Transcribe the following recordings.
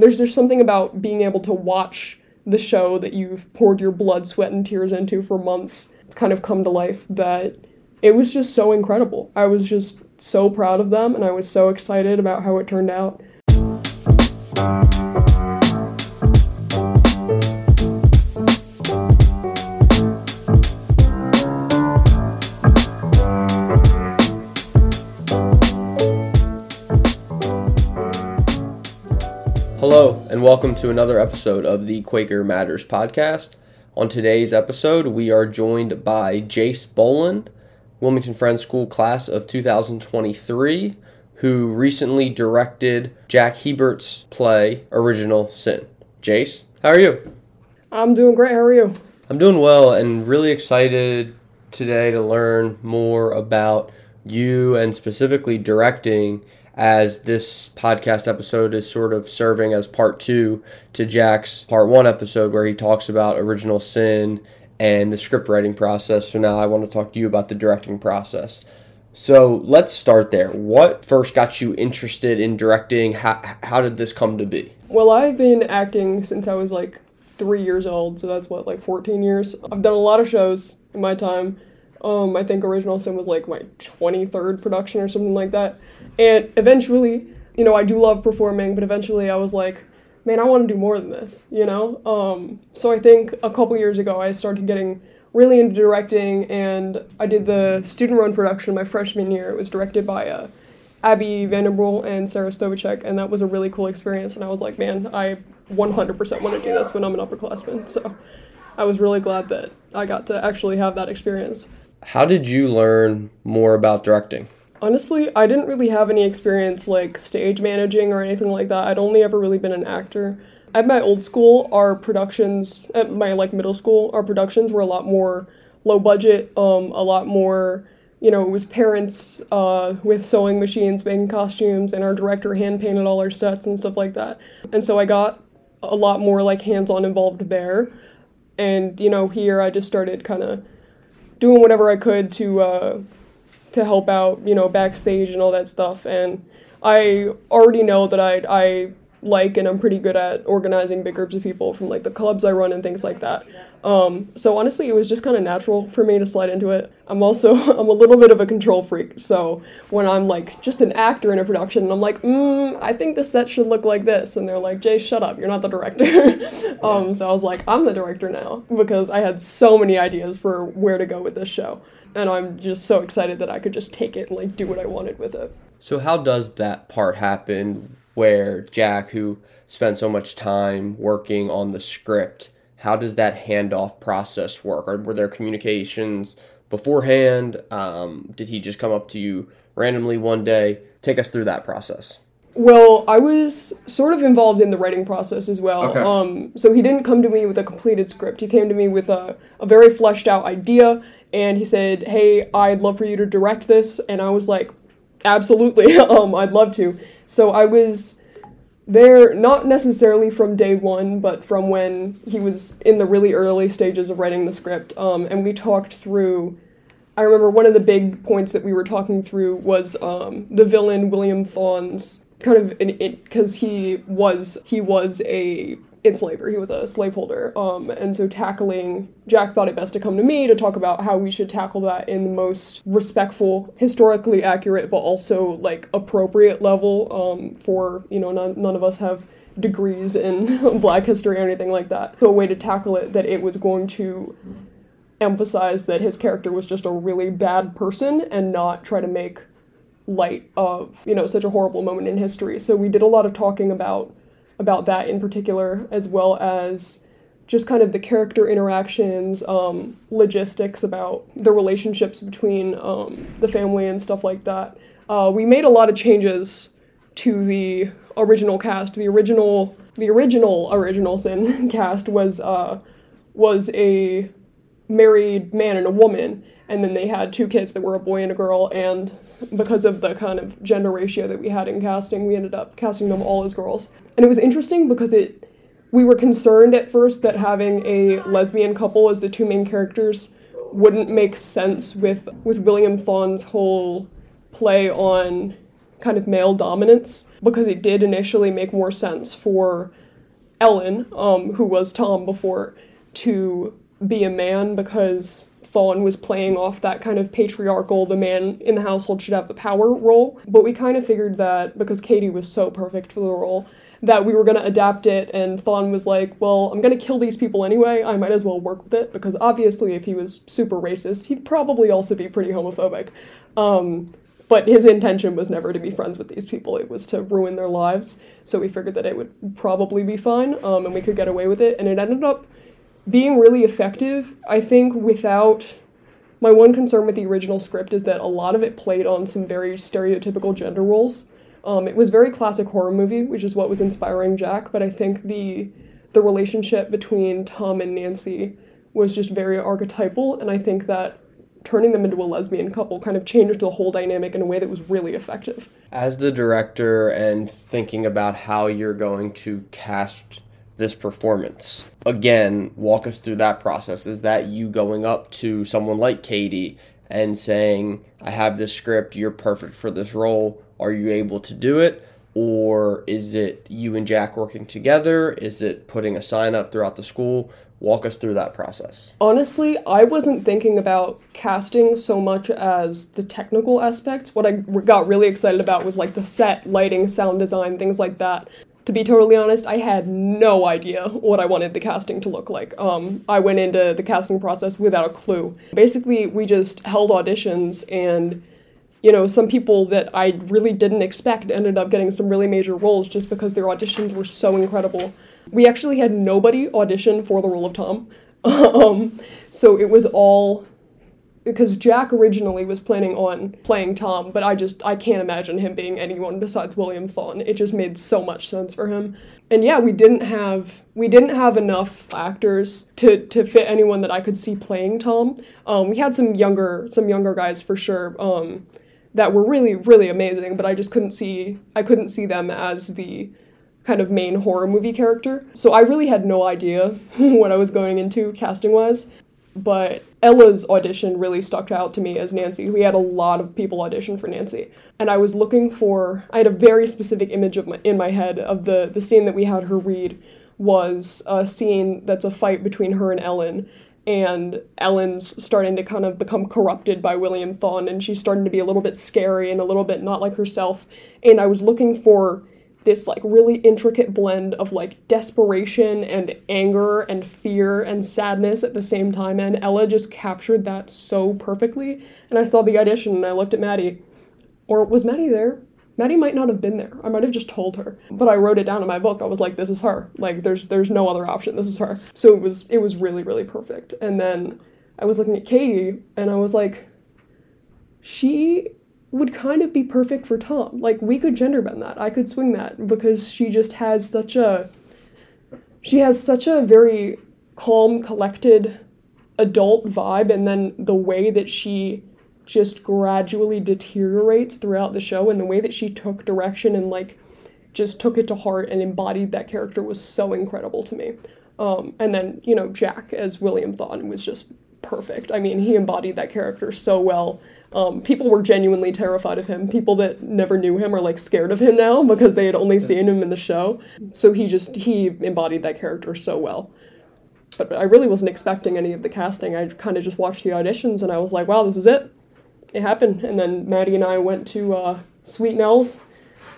There's just something about being able to watch the show that you've poured your blood, sweat, and tears into for months kind of come to life that it was just so incredible. I was just so proud of them and I was so excited about how it turned out. And welcome to another episode of the Quaker Matters podcast. On today's episode, we are joined by Jace Boland, Wilmington Friends School class of 2023, who recently directed Jack Hebert's play Original Sin. Jace, how are you? I'm doing great. How are you? I'm doing well and really excited today to learn more about you and specifically directing as this podcast episode is sort of serving as part two to Jack's part one episode where he talks about original sin and the script writing process. So now I want to talk to you about the directing process. So let's start there. What first got you interested in directing? How, how did this come to be? Well, I've been acting since I was like three years old, so that's what, like 14 years. I've done a lot of shows in my time. Um, I think Original Sin was like my 23rd production or something like that. And eventually, you know, I do love performing, but eventually I was like, man, I want to do more than this, you know? Um, so I think a couple years ago I started getting really into directing and I did the student run production my freshman year. It was directed by uh, Abby Vandenbrol and Sarah Stovacek, and that was a really cool experience. And I was like, man, I 100% want to do this when I'm an upperclassman. So I was really glad that I got to actually have that experience. How did you learn more about directing? Honestly, I didn't really have any experience like stage managing or anything like that. I'd only ever really been an actor. At my old school, our productions at my like middle school, our productions were a lot more low budget, um, a lot more you know, it was parents uh, with sewing machines making costumes, and our director hand painted all our sets and stuff like that. And so I got a lot more like hands on involved there. And you know, here I just started kind of doing whatever I could to uh, to help out, you know, backstage and all that stuff. And I already know that I I like and I'm pretty good at organizing big groups of people from like the clubs I run and things like that. Um, so honestly, it was just kind of natural for me to slide into it. I'm also I'm a little bit of a control freak, so when I'm like just an actor in a production, and I'm like, mm, I think the set should look like this, and they're like, Jay, shut up, you're not the director. um, so I was like, I'm the director now because I had so many ideas for where to go with this show, and I'm just so excited that I could just take it and like do what I wanted with it. So how does that part happen where Jack, who spent so much time working on the script, how does that handoff process work? Or were there communications beforehand? Um, did he just come up to you randomly one day? Take us through that process. Well, I was sort of involved in the writing process as well. Okay. Um, so he didn't come to me with a completed script. He came to me with a, a very fleshed out idea, and he said, "Hey, I'd love for you to direct this." And I was like, "Absolutely, um, I'd love to." So I was there not necessarily from day one, but from when he was in the really early stages of writing the script. Um, and we talked through. I remember one of the big points that we were talking through was um, the villain William Thawne's kind of because he was he was a enslaver. He was a slaveholder. Um, and so tackling, Jack thought it best to come to me to talk about how we should tackle that in the most respectful, historically accurate, but also like appropriate level um, for, you know, none, none of us have degrees in black history or anything like that. So a way to tackle it that it was going to emphasize that his character was just a really bad person and not try to make light of, you know, such a horrible moment in history. So we did a lot of talking about about that in particular, as well as just kind of the character interactions, um, logistics about the relationships between um, the family and stuff like that. Uh, we made a lot of changes to the original cast. The original, the original original Sin cast was uh, was a married man and a woman, and then they had two kids that were a boy and a girl. And because of the kind of gender ratio that we had in casting, we ended up casting them all as girls. And it was interesting because it we were concerned at first that having a lesbian couple as the two main characters wouldn't make sense with with William Thawne's whole play on kind of male dominance. because it did initially make more sense for Ellen, um, who was Tom before, to be a man because Thawne was playing off that kind of patriarchal, the man in the household should have the power role. But we kind of figured that because Katie was so perfect for the role, that we were going to adapt it, and Thawne was like, well, I'm going to kill these people anyway, I might as well work with it, because obviously if he was super racist, he'd probably also be pretty homophobic. Um, but his intention was never to be friends with these people, it was to ruin their lives, so we figured that it would probably be fine, um, and we could get away with it, and it ended up being really effective. I think without my one concern with the original script is that a lot of it played on some very stereotypical gender roles. Um, it was very classic horror movie, which is what was inspiring Jack. But I think the the relationship between Tom and Nancy was just very archetypal, and I think that turning them into a lesbian couple kind of changed the whole dynamic in a way that was really effective. As the director and thinking about how you're going to cast this performance. Again, walk us through that process. Is that you going up to someone like Katie and saying, I have this script, you're perfect for this role? Are you able to do it? Or is it you and Jack working together? Is it putting a sign up throughout the school? Walk us through that process. Honestly, I wasn't thinking about casting so much as the technical aspects. What I got really excited about was like the set, lighting, sound design, things like that to be totally honest, I had no idea what I wanted the casting to look like. Um, I went into the casting process without a clue. Basically, we just held auditions, and you know, some people that I really didn't expect ended up getting some really major roles just because their auditions were so incredible. We actually had nobody audition for the role of Tom. um, so it was all because Jack originally was planning on playing Tom, but I just I can't imagine him being anyone besides William Thawne. It just made so much sense for him. And yeah, we didn't have we didn't have enough actors to to fit anyone that I could see playing Tom. Um, we had some younger some younger guys for sure um, that were really really amazing, but I just couldn't see I couldn't see them as the kind of main horror movie character. So I really had no idea what I was going into casting wise but Ella's audition really stuck out to me as Nancy. We had a lot of people audition for Nancy, and I was looking for. I had a very specific image of my, in my head of the the scene that we had her read was a scene that's a fight between her and Ellen, and Ellen's starting to kind of become corrupted by William Thawne, and she's starting to be a little bit scary and a little bit not like herself. And I was looking for this like really intricate blend of like desperation and anger and fear and sadness at the same time and Ella just captured that so perfectly. And I saw the audition and I looked at Maddie. Or was Maddie there Maddie might not have been there. I might have just told her. But I wrote it down in my book. I was like this is her. Like there's there's no other option. This is her. So it was it was really really perfect. And then I was looking at Katie and I was like she would kind of be perfect for Tom. Like we could gender bend that. I could swing that because she just has such a she has such a very calm, collected adult vibe. And then the way that she just gradually deteriorates throughout the show and the way that she took direction and like just took it to heart and embodied that character was so incredible to me. Um, and then, you know, Jack as William Thawne was just perfect. I mean, he embodied that character so well um, people were genuinely terrified of him. People that never knew him are like scared of him now because they had only seen him in the show. So he just he embodied that character so well. But I really wasn't expecting any of the casting. I kind of just watched the auditions and I was like, wow, this is it. It happened. And then Maddie and I went to uh, Sweet Nels,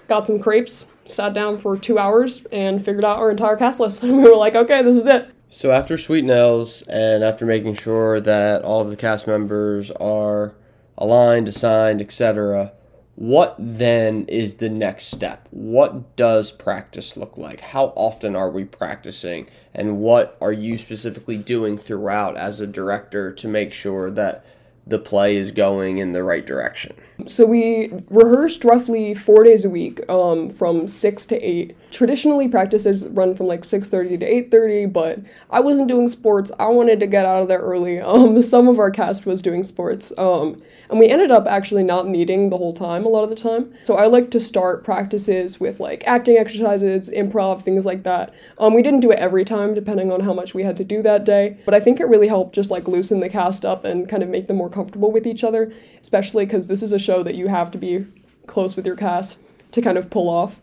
got some crepes, sat down for two hours, and figured out our entire cast list. And we were like, okay, this is it. So after Sweet Nels and after making sure that all of the cast members are aligned, assigned, etc. What then is the next step? What does practice look like? How often are we practicing? And what are you specifically doing throughout as a director to make sure that the play is going in the right direction? So we rehearsed roughly four days a week, um, from six to eight. Traditionally, practices run from like six thirty to eight thirty, but I wasn't doing sports. I wanted to get out of there early. Um, some of our cast was doing sports, um, and we ended up actually not meeting the whole time a lot of the time. So I like to start practices with like acting exercises, improv, things like that. Um, we didn't do it every time, depending on how much we had to do that day, but I think it really helped just like loosen the cast up and kind of make them more comfortable with each other, especially because this is a show that you have to be close with your cast to kind of pull off.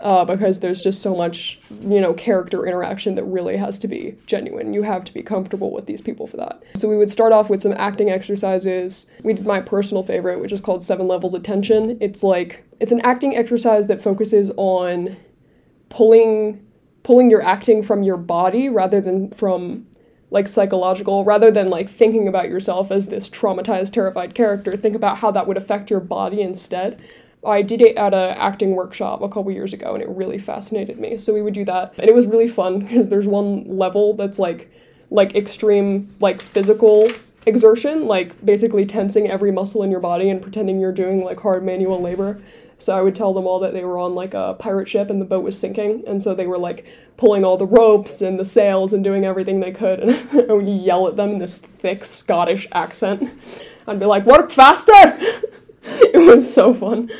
uh, because there's just so much, you know, character interaction that really has to be genuine. You have to be comfortable with these people for that. So we would start off with some acting exercises. We did my personal favorite, which is called Seven Levels of Tension. It's like it's an acting exercise that focuses on pulling pulling your acting from your body rather than from like psychological rather than like thinking about yourself as this traumatized terrified character think about how that would affect your body instead I did it at a acting workshop a couple years ago and it really fascinated me. So we would do that. And it was really fun because there's one level that's like like extreme like physical exertion, like basically tensing every muscle in your body and pretending you're doing like hard manual labor. So I would tell them all that they were on like a pirate ship and the boat was sinking, and so they were like pulling all the ropes and the sails and doing everything they could, and I would yell at them in this thick Scottish accent. I'd be like, "Work faster!" it was so fun.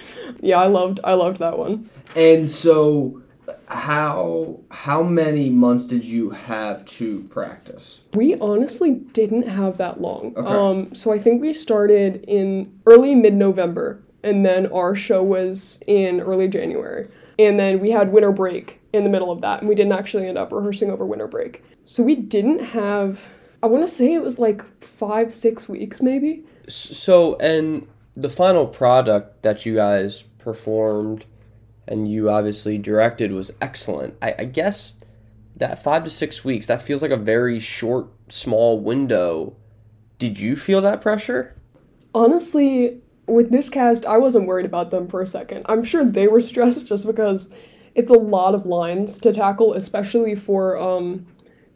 Yeah, I loved I loved that one. And so how how many months did you have to practice? We honestly didn't have that long. Okay. Um so I think we started in early mid-November and then our show was in early January. And then we had winter break in the middle of that and we didn't actually end up rehearsing over winter break. So we didn't have I want to say it was like 5 6 weeks maybe. So, and the final product that you guys performed and you obviously directed was excellent. I, I guess that five to six weeks, that feels like a very short, small window. Did you feel that pressure? Honestly, with this cast, I wasn't worried about them for a second. I'm sure they were stressed just because it's a lot of lines to tackle, especially for um,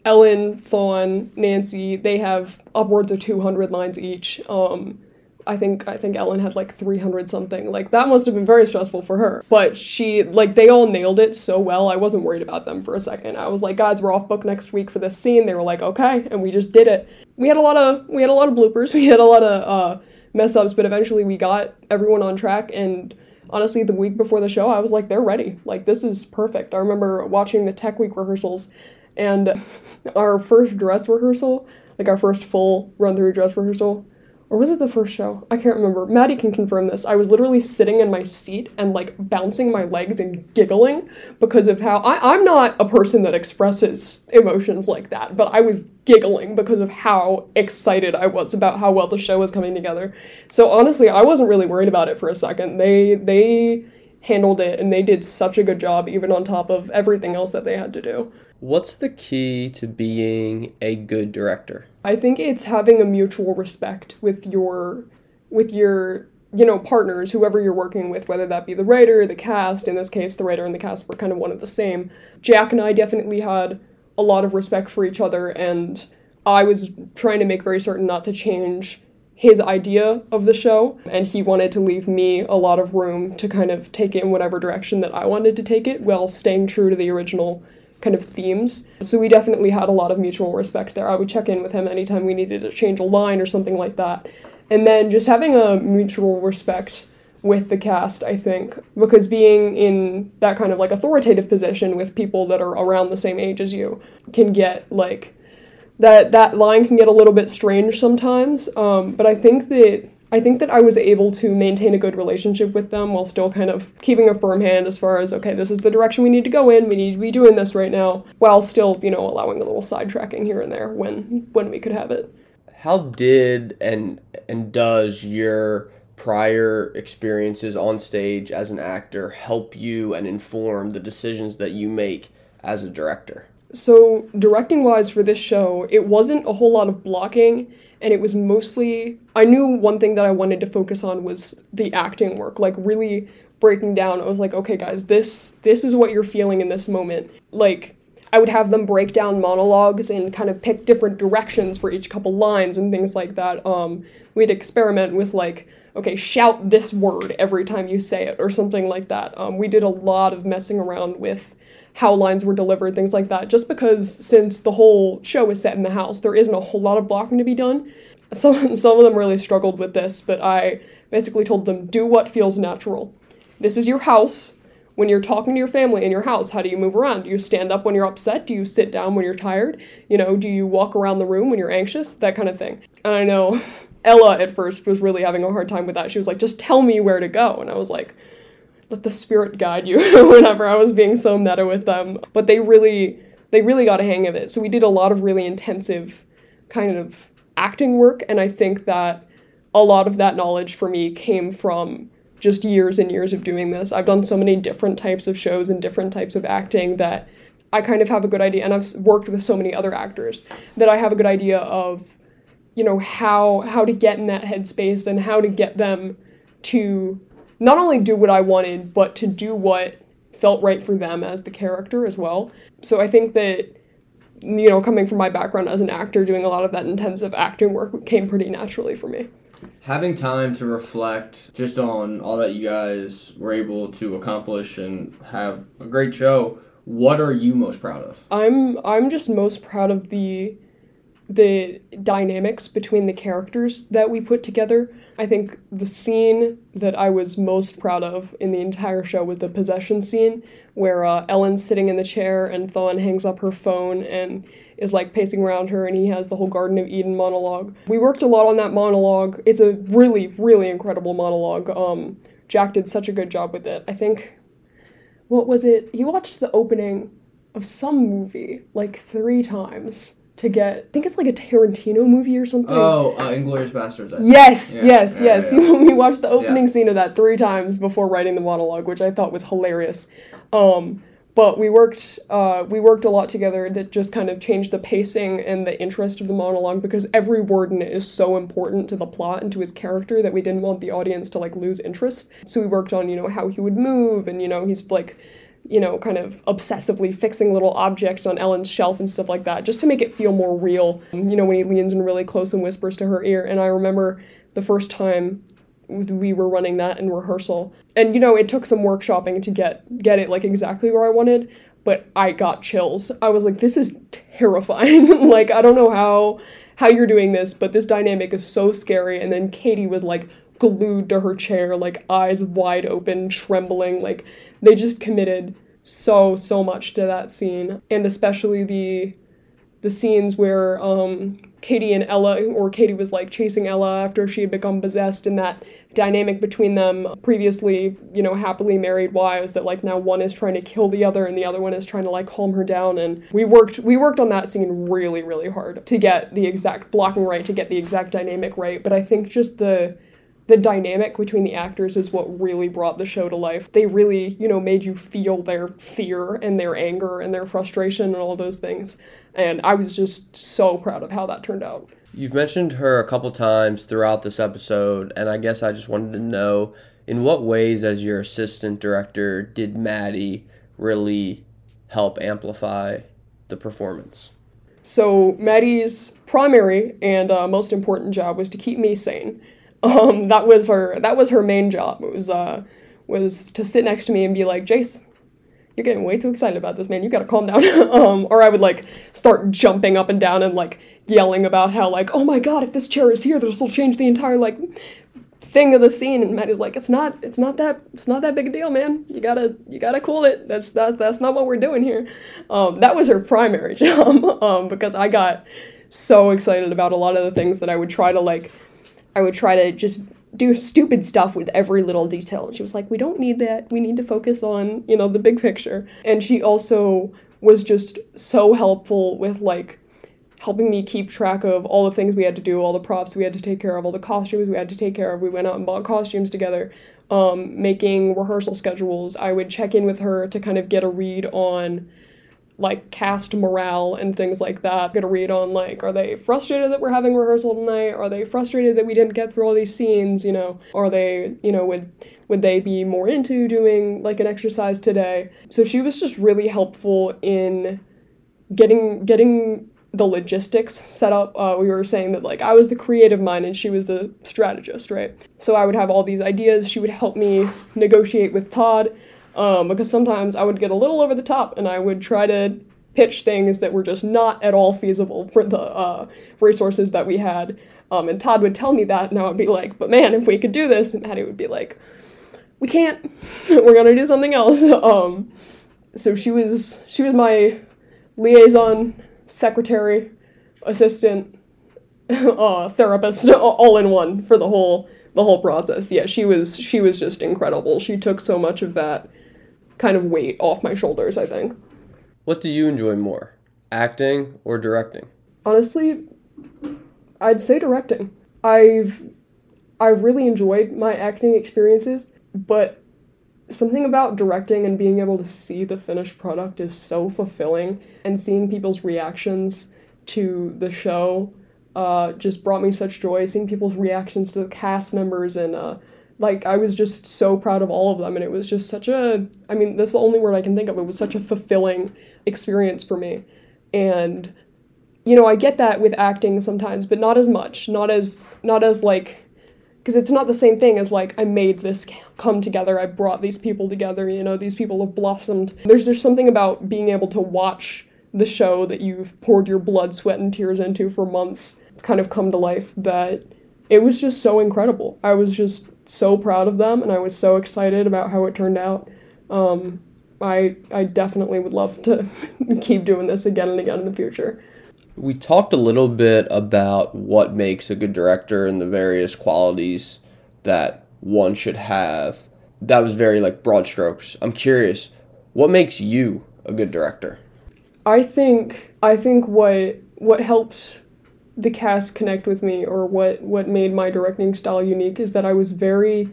Ellen, Thawne, Nancy. They have upwards of 200 lines each. Um, I think I think Ellen had like 300 something. Like that must have been very stressful for her. But she like they all nailed it so well. I wasn't worried about them for a second. I was like, "Guys, we're off book next week for this scene." They were like, "Okay." And we just did it. We had a lot of we had a lot of bloopers. We had a lot of uh mess ups, but eventually we got everyone on track and honestly the week before the show, I was like, "They're ready. Like this is perfect." I remember watching the tech week rehearsals and our first dress rehearsal, like our first full run through dress rehearsal or was it the first show? I can't remember. Maddie can confirm this. I was literally sitting in my seat and like bouncing my legs and giggling because of how I, I'm not a person that expresses emotions like that, but I was giggling because of how excited I was about how well the show was coming together. So honestly, I wasn't really worried about it for a second. They they handled it and they did such a good job even on top of everything else that they had to do. What's the key to being a good director? I think it's having a mutual respect with your with your you know partners, whoever you're working with, whether that be the writer, the cast. In this case, the writer and the cast were kind of one of the same. Jack and I definitely had a lot of respect for each other, and I was trying to make very certain not to change his idea of the show, and he wanted to leave me a lot of room to kind of take it in whatever direction that I wanted to take it while staying true to the original kind of themes. So we definitely had a lot of mutual respect there. I would check in with him anytime we needed to change a line or something like that. And then just having a mutual respect with the cast, I think, because being in that kind of like authoritative position with people that are around the same age as you can get like that that line can get a little bit strange sometimes. Um, but I think that I think that I was able to maintain a good relationship with them while still kind of keeping a firm hand as far as, okay, this is the direction we need to go in, we need to be doing this right now, while still, you know, allowing a little sidetracking here and there when when we could have it. How did and and does your prior experiences on stage as an actor help you and inform the decisions that you make as a director? So, directing wise for this show, it wasn't a whole lot of blocking and it was mostly I knew one thing that I wanted to focus on was the acting work, like really breaking down. I was like, okay guys, this this is what you're feeling in this moment. Like I would have them break down monologues and kind of pick different directions for each couple lines and things like that. Um, we'd experiment with like, okay, shout this word every time you say it or something like that. Um, we did a lot of messing around with how lines were delivered, things like that. Just because since the whole show is set in the house, there isn't a whole lot of blocking to be done. Some some of them really struggled with this, but I basically told them do what feels natural. This is your house. When you're talking to your family in your house, how do you move around? Do you stand up when you're upset? Do you sit down when you're tired? You know, do you walk around the room when you're anxious? That kind of thing. And I know Ella at first was really having a hard time with that. She was like, just tell me where to go. And I was like, let the spirit guide you whenever I was being so meta with them. But they really they really got a hang of it. So we did a lot of really intensive kind of acting work and I think that a lot of that knowledge for me came from just years and years of doing this. I've done so many different types of shows and different types of acting that I kind of have a good idea and I've worked with so many other actors that I have a good idea of you know how how to get in that headspace and how to get them to not only do what I wanted but to do what felt right for them as the character as well. So I think that you know coming from my background as an actor doing a lot of that intensive acting work came pretty naturally for me. Having time to reflect just on all that you guys were able to accomplish and have a great show, what are you most proud of? I'm I'm just most proud of the the dynamics between the characters that we put together. I think the scene that I was most proud of in the entire show was the possession scene, where uh, Ellen's sitting in the chair and Thawne hangs up her phone and is like pacing around her, and he has the whole Garden of Eden monologue. We worked a lot on that monologue. It's a really, really incredible monologue. Um, Jack did such a good job with it. I think, what was it? You watched the opening of some movie like three times to get. I think it's like a Tarantino movie or something. Oh, uh, Inglourious Basterds. I think. Yes, Yeah, yes, yeah, yes. yeah. we watched the opening scene of that three times before writing the monologue, which I thought was hilarious. Um, but we worked, uh, we worked a lot together that just kind of changed the pacing and the interest of the monologue because every word in it is so important to the plot and to his character that we didn't want the audience to like lose interest. So we worked on, you know, how he would move and you know he's like you know, kind of obsessively fixing little objects on Ellen's shelf and stuff like that, just to make it feel more real. You know, when he leans in really close and whispers to her ear. And I remember the first time we were running that in rehearsal, and you know, it took some workshopping to get get it like exactly where I wanted. But I got chills. I was like, this is terrifying. like, I don't know how how you're doing this, but this dynamic is so scary. And then Katie was like glued to her chair, like eyes wide open, trembling. Like they just committed so so much to that scene, and especially the the scenes where um, Katie and Ella, or Katie was like chasing Ella after she had become possessed, and that dynamic between them previously, you know, happily married wives that like now one is trying to kill the other and the other one is trying to like calm her down and we worked we worked on that scene really really hard to get the exact blocking right to get the exact dynamic right but I think just the the dynamic between the actors is what really brought the show to life. They really, you know, made you feel their fear and their anger and their frustration and all those things. And I was just so proud of how that turned out. You've mentioned her a couple times throughout this episode, and I guess I just wanted to know in what ways, as your assistant director, did Maddie really help amplify the performance? So, Maddie's primary and uh, most important job was to keep me sane. Um, that was her. That was her main job. It was uh, was to sit next to me and be like, Jace, you're getting way too excited about this, man. You gotta calm down. um, or I would like start jumping up and down and like yelling about how like, oh my god, if this chair is here, this will change the entire like thing of the scene. And Maddie's like, it's not, it's not that, it's not that big a deal, man. You gotta, you gotta cool it. That's that, that's not what we're doing here. Um, that was her primary job. um, because I got so excited about a lot of the things that I would try to like, I would try to just do stupid stuff with every little detail. And she was like, we don't need that. We need to focus on, you know, the big picture. And she also was just so helpful with like helping me keep track of all the things we had to do, all the props we had to take care of, all the costumes we had to take care of. We went out and bought costumes together, um, making rehearsal schedules. I would check in with her to kind of get a read on like cast morale and things like that. Get a read on like, are they frustrated that we're having rehearsal tonight? Are they frustrated that we didn't get through all these scenes? You know, are they, you know, would would they be more into doing like an exercise today? So she was just really helpful in getting getting the logistics set up. Uh, we were saying that like I was the creative mind and she was the strategist, right? So I would have all these ideas. She would help me negotiate with Todd um, because sometimes I would get a little over the top and I would try to pitch things that were just not at all feasible for the uh, resources that we had. Um, and Todd would tell me that, and I would be like, "But man, if we could do this," and Maddie would be like, "We can't. We're gonna do something else." um, so she was she was my liaison, secretary, assistant, uh, therapist, all in one for the whole the whole process. Yeah, she was she was just incredible. She took so much of that kind of weight off my shoulders, I think. What do you enjoy more, acting or directing? Honestly, I'd say directing. I've I really enjoyed my acting experiences, but something about directing and being able to see the finished product is so fulfilling and seeing people's reactions to the show uh, just brought me such joy seeing people's reactions to the cast members and uh, like i was just so proud of all of them and it was just such a i mean that's the only word i can think of it was such a fulfilling experience for me and you know i get that with acting sometimes but not as much not as not as like because it's not the same thing as like I made this come together. I brought these people together. You know, these people have blossomed. There's just something about being able to watch the show that you've poured your blood, sweat, and tears into for months kind of come to life that it was just so incredible. I was just so proud of them, and I was so excited about how it turned out. Um, I I definitely would love to keep doing this again and again in the future. We talked a little bit about what makes a good director and the various qualities that one should have. That was very like broad strokes. I'm curious, what makes you a good director? I think I think what what helped the cast connect with me or what what made my directing style unique is that I was very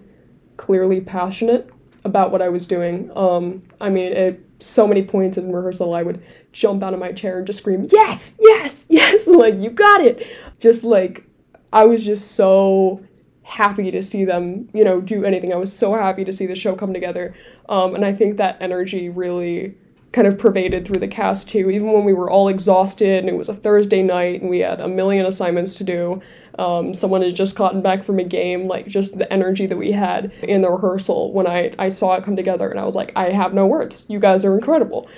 clearly passionate about what I was doing. Um, I mean, at so many points in rehearsal, I would jump out of my chair and just scream, "Yes, yes, yes!" like you got it. Just like I was just so happy to see them, you know, do anything. I was so happy to see the show come together, um, and I think that energy really kind of pervaded through the cast too. Even when we were all exhausted and it was a Thursday night and we had a million assignments to do, um, someone had just gotten back from a game, like just the energy that we had in the rehearsal when I, I saw it come together and I was like, I have no words. You guys are incredible.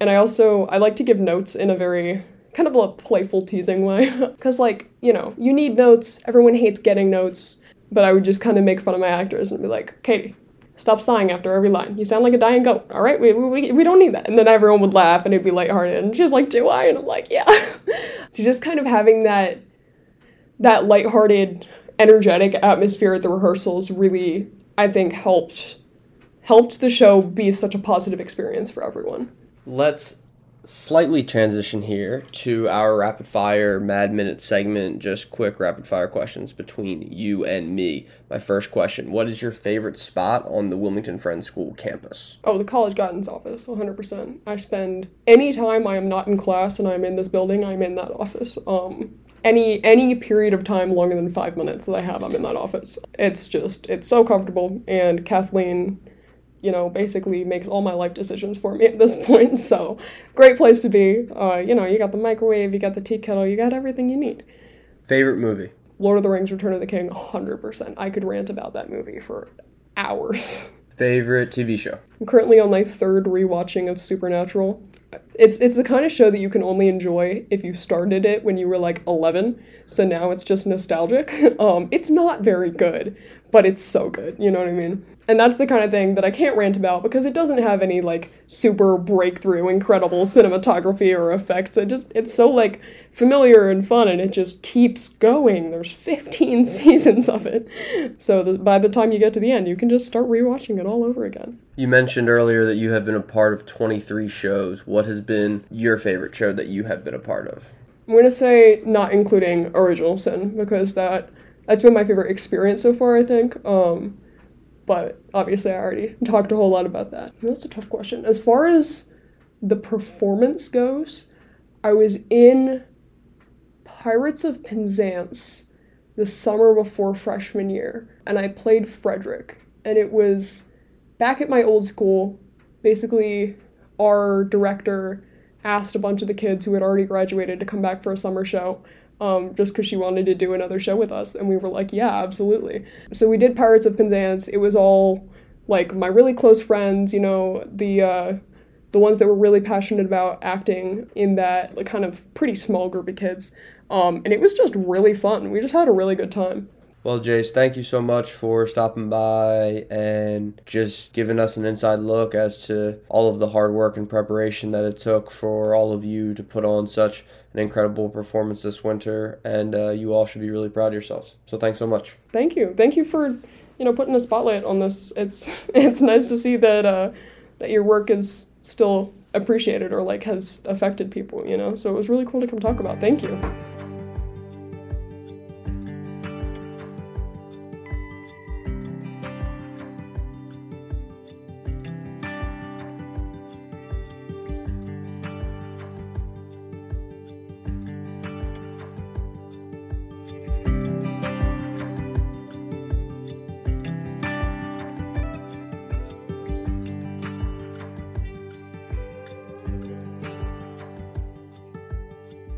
And I also, I like to give notes in a very kind of a playful teasing way. Because, like, you know, you need notes. Everyone hates getting notes. But I would just kind of make fun of my actors and be like, Katie, Stop sighing after every line. You sound like a dying goat. All right, we, we, we don't need that. And then everyone would laugh and it'd be lighthearted. And she's like, Do I? And I'm like, Yeah. so just kind of having that that lighthearted, energetic atmosphere at the rehearsals really, I think, helped helped the show be such a positive experience for everyone. Let's slightly transition here to our rapid fire mad minute segment just quick rapid fire questions between you and me. My first question what is your favorite spot on the wilmington friends school campus? Oh the college guidance office 100% i spend any time i am not in class and i'm in this building i'm in that office. Um any any period of time longer than five minutes that i have i'm in that office. It's just it's so comfortable. And kathleen you know, basically makes all my life decisions for me at this point. So, great place to be. Uh, you know, you got the microwave, you got the tea kettle, you got everything you need. Favorite movie? Lord of the Rings Return of the King, 100%. I could rant about that movie for hours. Favorite TV show? I'm currently on my third rewatching of Supernatural. It's it's the kind of show that you can only enjoy if you started it when you were like 11. So now it's just nostalgic. um, it's not very good, but it's so good. You know what I mean? And that's the kind of thing that I can't rant about because it doesn't have any like super breakthrough, incredible cinematography or effects. It just it's so like familiar and fun and it just keeps going. There's 15 seasons of it. So the, by the time you get to the end, you can just start rewatching it all over again. You mentioned earlier that you have been a part of 23 shows. What has been your favorite show that you have been a part of? I'm to say not including Original Sin because that that's been my favorite experience so far, I think. Um but obviously I already talked a whole lot about that. That's a tough question. As far as the performance goes, I was in Pirates of Penzance the summer before freshman year, and I played Frederick. And it was back at my old school. Basically, our director asked a bunch of the kids who had already graduated to come back for a summer show um, just because she wanted to do another show with us. And we were like, yeah, absolutely. So we did Pirates of Penzance. It was all like my really close friends, you know, the uh, the ones that were really passionate about acting in that like kind of pretty small group of kids. Um, and it was just really fun. We just had a really good time. Well, Jace, thank you so much for stopping by and just giving us an inside look as to all of the hard work and preparation that it took for all of you to put on such an incredible performance this winter. And uh, you all should be really proud of yourselves. So thanks so much. Thank you. Thank you for you know putting a spotlight on this. It's it's nice to see that uh, that your work is still appreciated or like has affected people. You know, so it was really cool to come talk about. Thank you.